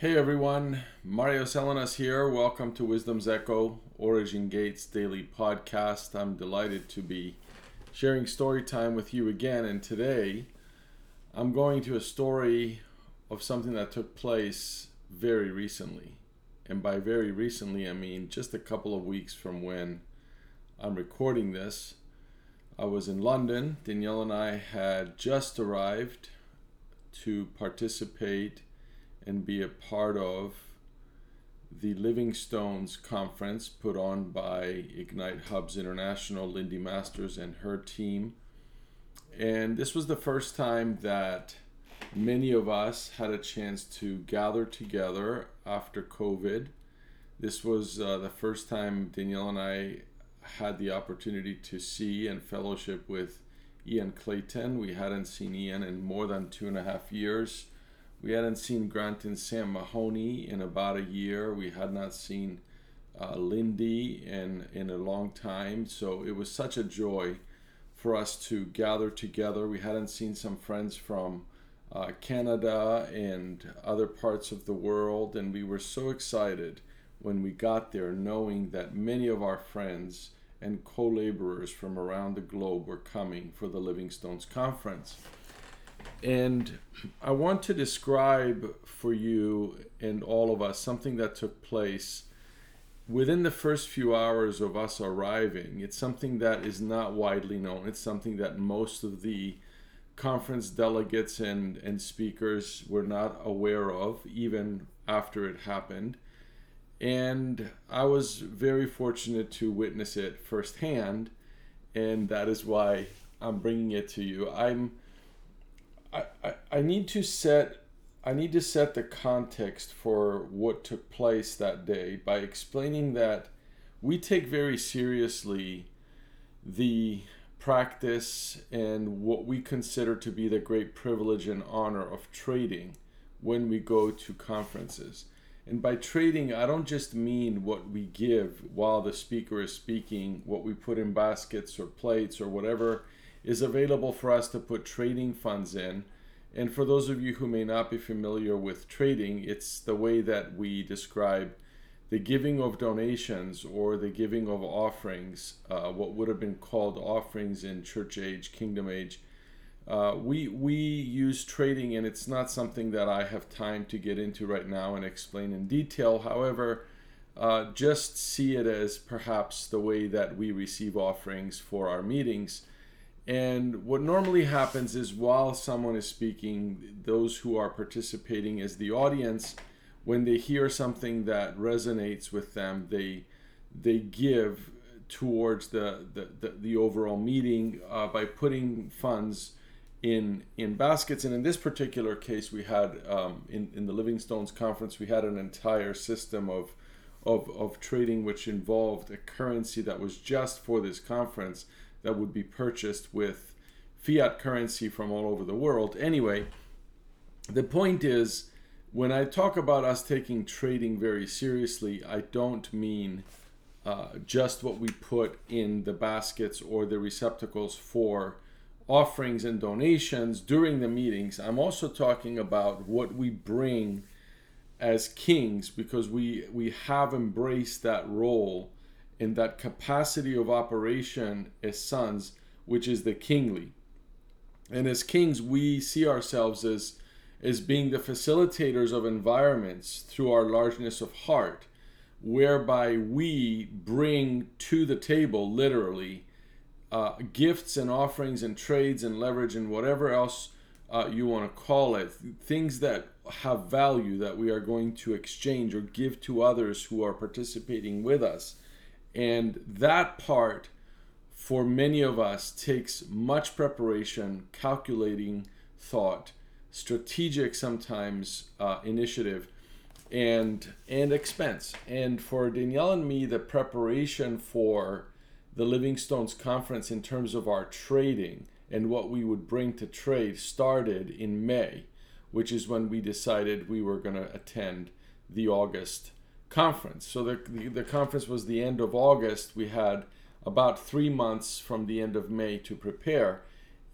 Hey everyone, Mario Salinas here. Welcome to Wisdom's Echo, Origin Gates daily podcast. I'm delighted to be sharing story time with you again. And today I'm going to a story of something that took place very recently. And by very recently, I mean just a couple of weeks from when I'm recording this. I was in London. Danielle and I had just arrived to participate and be a part of the Living Stones conference put on by Ignite Hubs International, Lindy Masters and her team. And this was the first time that many of us had a chance to gather together after COVID. This was uh, the first time Danielle and I had the opportunity to see and fellowship with Ian Clayton. We hadn't seen Ian in more than two and a half years. We hadn't seen Grant and Sam Mahoney in about a year. We had not seen uh, Lindy in, in a long time. So it was such a joy for us to gather together. We hadn't seen some friends from uh, Canada and other parts of the world, and we were so excited when we got there, knowing that many of our friends and co laborers from around the globe were coming for the Living Stones Conference. And I want to describe for you and all of us something that took place within the first few hours of us arriving. It's something that is not widely known, it's something that most of the conference delegates and, and speakers were not aware of, even after it happened. And I was very fortunate to witness it firsthand, and that is why I'm bringing it to you. I'm I, I, I need to set I need to set the context for what took place that day by explaining that we take very seriously the practice and what we consider to be the great privilege and honor of trading when we go to conferences. And by trading, I don't just mean what we give while the speaker is speaking, what we put in baskets or plates or whatever is available for us to put trading funds in. And for those of you who may not be familiar with trading, it's the way that we describe the giving of donations or the giving of offerings, uh, what would have been called offerings in church age, kingdom age. Uh, we we use trading, and it's not something that I have time to get into right now and explain in detail. However, uh, just see it as perhaps the way that we receive offerings for our meetings. And what normally happens is while someone is speaking, those who are participating as the audience, when they hear something that resonates with them, they they give towards the the, the, the overall meeting uh, by putting funds in in baskets. And in this particular case, we had um, in in the Living Stones conference, we had an entire system of of, of trading which involved a currency that was just for this conference that would be purchased with fiat currency from all over the world. Anyway, the point is when I talk about us taking trading very seriously, I don't mean uh, just what we put in the baskets or the receptacles for offerings and donations during the meetings. I'm also talking about what we bring as kings because we we have embraced that role in that capacity of operation as sons, which is the kingly. And as kings, we see ourselves as, as being the facilitators of environments through our largeness of heart, whereby we bring to the table, literally, uh, gifts and offerings and trades and leverage and whatever else uh, you want to call it, things that have value that we are going to exchange or give to others who are participating with us. And that part, for many of us, takes much preparation, calculating thought, strategic sometimes uh, initiative, and and expense. And for Danielle and me, the preparation for the Living Stones conference in terms of our trading and what we would bring to trade started in May, which is when we decided we were going to attend the August conference. So the, the, the conference was the end of August. We had about three months from the end of May to prepare,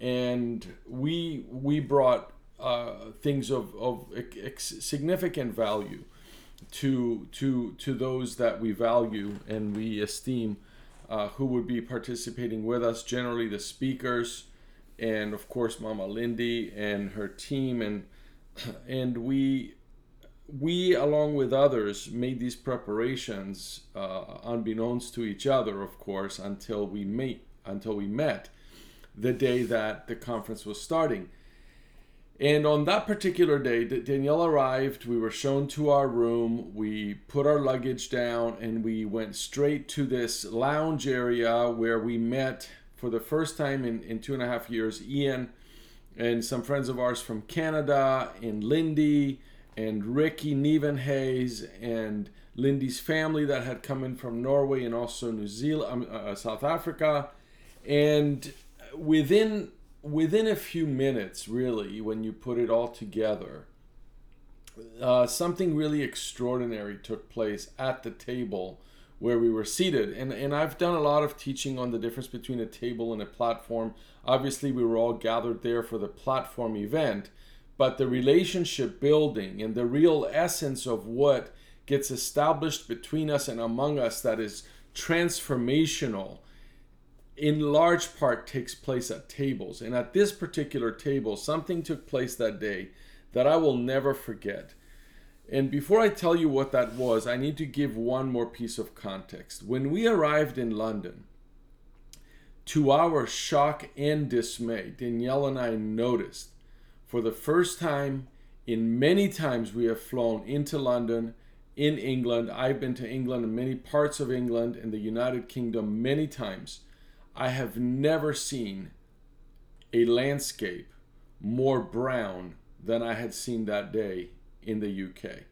and we we brought uh, things of, of significant value to to to those that we value and we esteem uh, who would be participating with us generally the speakers and of course mama lindy and her team and and we we along with others made these preparations uh, unbeknownst to each other of course until we meet until we met the day that the conference was starting and on that particular day, Danielle arrived. We were shown to our room. We put our luggage down and we went straight to this lounge area where we met for the first time in, in two and a half years Ian and some friends of ours from Canada, and Lindy and Ricky Nevenhays and Lindy's family that had come in from Norway and also New Zealand, um, uh, South Africa. And within within a few minutes, really, when you put it all together, uh, something really extraordinary took place at the table where we were seated. And, and I've done a lot of teaching on the difference between a table and a platform. Obviously, we were all gathered there for the platform event, but the relationship building and the real essence of what gets established between us and among us that is transformational in large part takes place at tables. And at this particular table, something took place that day that I will never forget. And before I tell you what that was, I need to give one more piece of context. When we arrived in London, to our shock and dismay, Danielle and I noticed for the first time in many times we have flown into London, in England. I've been to England and many parts of England and the United Kingdom many times I have never seen a landscape more brown than I had seen that day in the UK.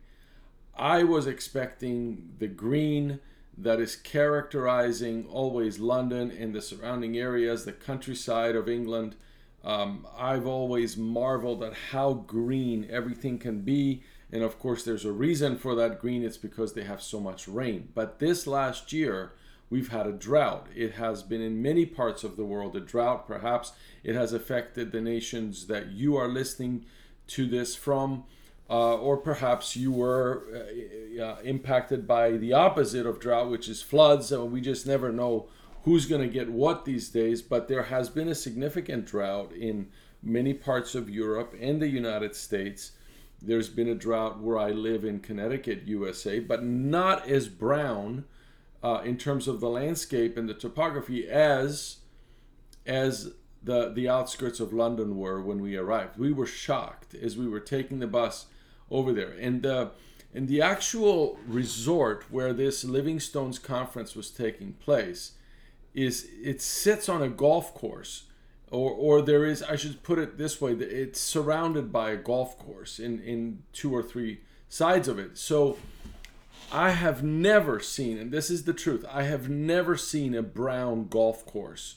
I was expecting the green that is characterizing always London and the surrounding areas, the countryside of England. Um, I've always marveled at how green everything can be. And of course, there's a reason for that green. It's because they have so much rain. But this last year, we've had a drought. It has been in many parts of the world a drought. Perhaps it has affected the nations that you are listening to this from. Uh, or perhaps you were uh, uh, impacted by the opposite of drought, which is floods. So we just never know who's going to get what these days. But there has been a significant drought in many parts of Europe and the United States. There's been a drought where I live in Connecticut, USA, but not as brown uh, in terms of the landscape and the topography as as the the outskirts of London were when we arrived. We were shocked as we were taking the bus over there, and the and the actual resort where this Living Stones conference was taking place is it sits on a golf course or or there is I should put it this way it's surrounded by a golf course in in two or three sides of it so I have never seen, and this is the truth, I have never seen a brown golf course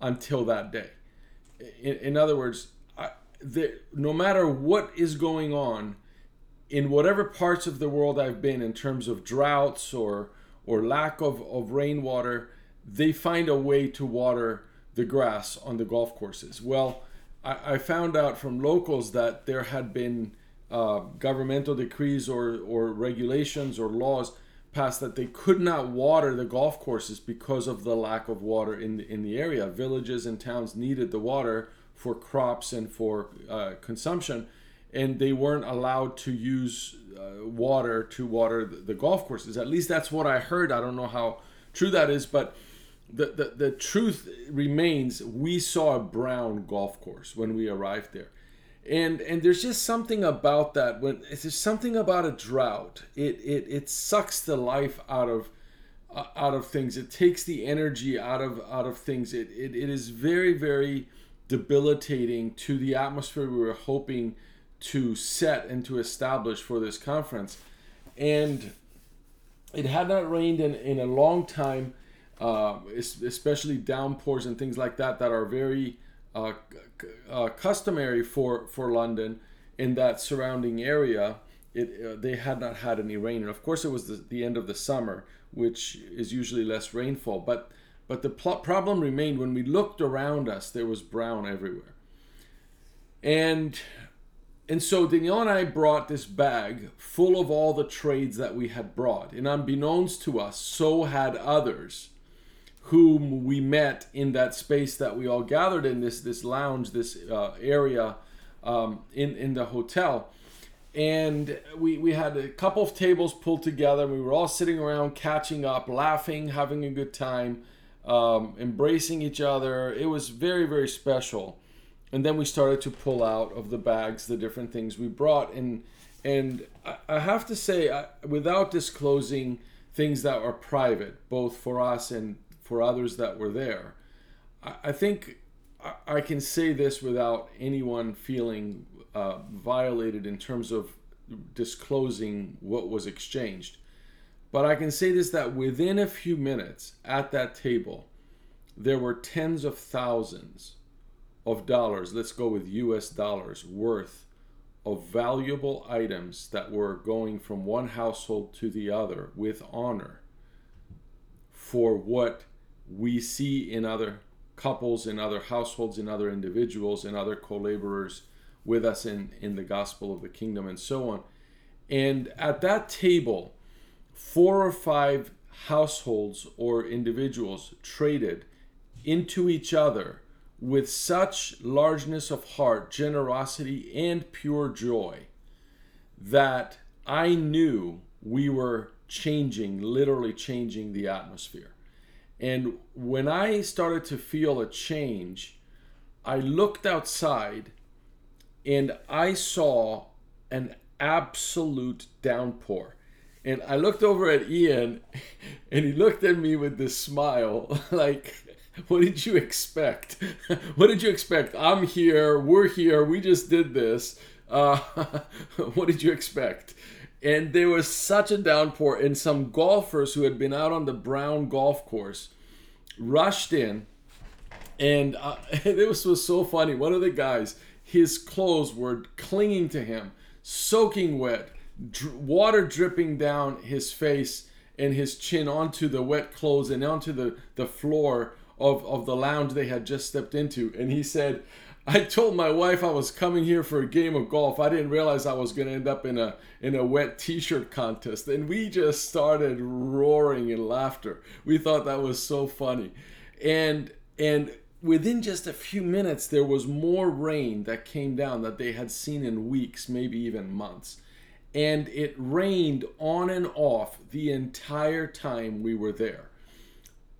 until that day. In, in other words, I, the, no matter what is going on in whatever parts of the world I've been in terms of droughts or or lack of, of rainwater, they find a way to water the grass on the golf courses. Well, I, I found out from locals that there had been uh, governmental decrees or, or regulations or laws passed that they could not water the golf courses because of the lack of water in the, in the area. Villages and towns needed the water for crops and for uh, consumption, and they weren't allowed to use uh, water to water the, the, golf courses. At least that's what I heard. I don't know how true that is, but the, the, the truth remains we saw a brown golf course when we arrived there. And and there's just something about that when there's something about a drought. It it it sucks the life out of uh, out of things. It takes the energy out of out of things. It, it it is very very debilitating to the atmosphere we were hoping to set and to establish for this conference. And it had not rained in, in a long time uh, especially downpours and things like that that are very uh, uh, customary for, for London in that surrounding area. It, uh, they had not had any rain, and of course it was the, the end of the summer, which is usually less rainfall. But but the pl- problem remained when we looked around us, there was brown everywhere. And and so Danielle and I brought this bag full of all the trades that we had brought. And unbeknownst to us, so had others whom we met in that space that we all gathered in this this lounge, this uh, area um, in in the hotel. And we, we had a couple of tables pulled together. We were all sitting around, catching up, laughing, having a good time, um, embracing each other. It was very, very special and then we started to pull out of the bags the different things we brought and and i have to say without disclosing things that are private both for us and for others that were there. I think i can say this without anyone feeling uh, violated in terms of disclosing what was exchanged. But i can say this that within a few minutes at that table there were tens of thousands of dollars, let's go with US dollars, worth of valuable items that were going from one household to the other with honor for what we see in other couples, in other households, in other individuals, in other co laborers with us in, in the gospel of the kingdom, and so on. And at that table, four or five households or individuals traded into each other with such largeness of heart, generosity, and pure joy that I knew we were changing, literally changing the atmosphere. And when I started to feel a change, I looked outside and I saw an absolute downpour. And I looked over at Ian and he looked at me with this smile like, what did you expect? what did you expect? I'm here. We're here. We just did this. Uh, what did you expect? And there was such a downpour, and some golfers who had been out on the Brown golf course rushed in, and uh, this was so funny. One of the guys, his clothes were clinging to him, soaking wet, dr- water dripping down his face and his chin onto the wet clothes and onto the, the floor of, of the lounge they had just stepped into. And he said, I told my wife I was coming here for a game of golf. I didn't realize I was going to end up in a in a wet t-shirt contest. And we just started roaring in laughter. We thought that was so funny. And and within just a few minutes there was more rain that came down that they had seen in weeks, maybe even months. And it rained on and off the entire time we were there.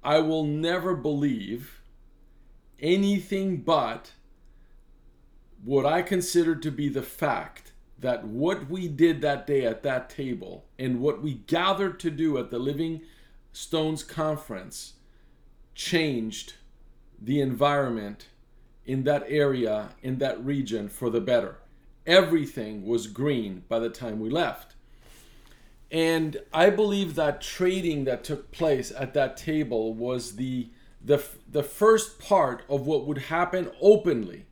I will never believe anything but what I consider to be the fact that what we did that day at that table and what we gathered to do at the Living Stones conference changed the environment in that area, in that region for the better. Everything was green by the time we left. And I believe that trading that took place at that table was the the the first part of what would happen openly.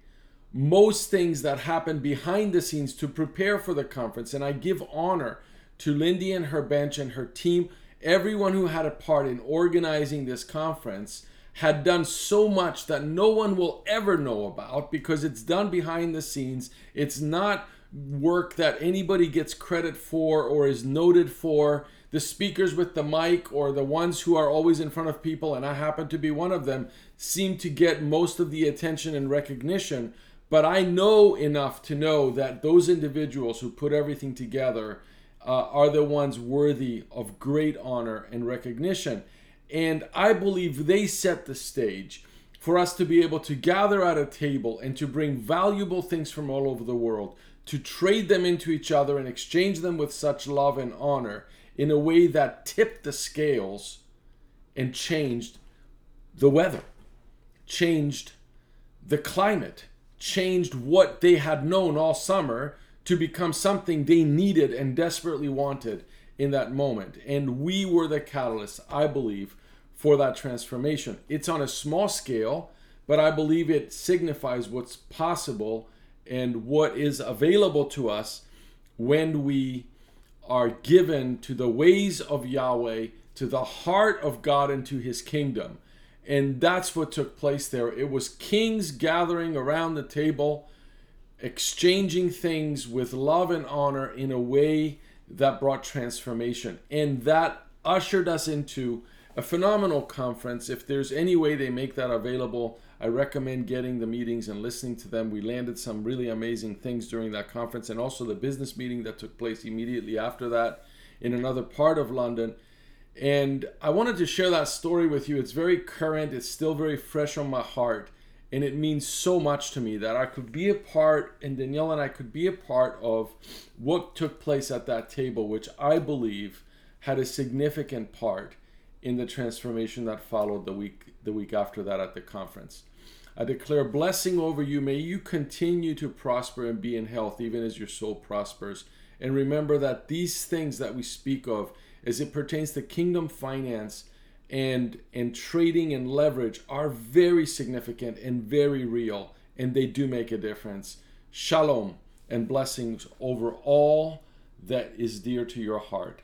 Most things that happen behind the scenes to prepare for the conference, and I give honor to Lindy and her bench and her team, everyone who had a part in organizing this conference had done so much that no one will ever know about because it's done behind the scenes. It's not work that anybody gets credit for or is noted for. The speakers with the mic or the ones who are always in front of people, and I happen to be one of them, seem to get most of the attention and recognition. But I know enough to know that those individuals who put everything together uh, are the ones worthy of great honor and recognition. And I believe they set the stage for us to be able to gather at a table and to bring valuable things from all over the world to trade them into each other and exchange them with such love and honor in a way that tipped the scales and changed the weather, changed the climate, changed what they had known all summer to become something they needed and desperately wanted in that moment. And we were the catalyst, I believe, for that transformation. It's on a small scale, but I believe it signifies what's possible and what is available to us when we are given to the ways of Yahweh, to the heart of God, and to his kingdom. And that's what took place there. It was kings gathering around the table, exchanging things with love and honor in a way that brought transformation. And that ushered us into a phenomenal conference. If there's any way they make that available, I recommend getting the meetings and listening to them. We landed some really amazing things during that conference and also the business meeting that took place immediately after that in another part of London. And I wanted to share that story with you. It's very current, it's still very fresh on my heart. And it means so much to me that I could be a part, and Danielle and I could be a part of what took place at that table, which I believe had a significant part in the transformation that followed the week the week after that at the conference. I declare blessing over you. May you continue to prosper and be in health, even as your soul prospers. And remember that these things that we speak of, as it pertains to kingdom finance and and trading and leverage, are very significant and very real, and they do make a difference. Shalom and blessings over all that is dear to your heart.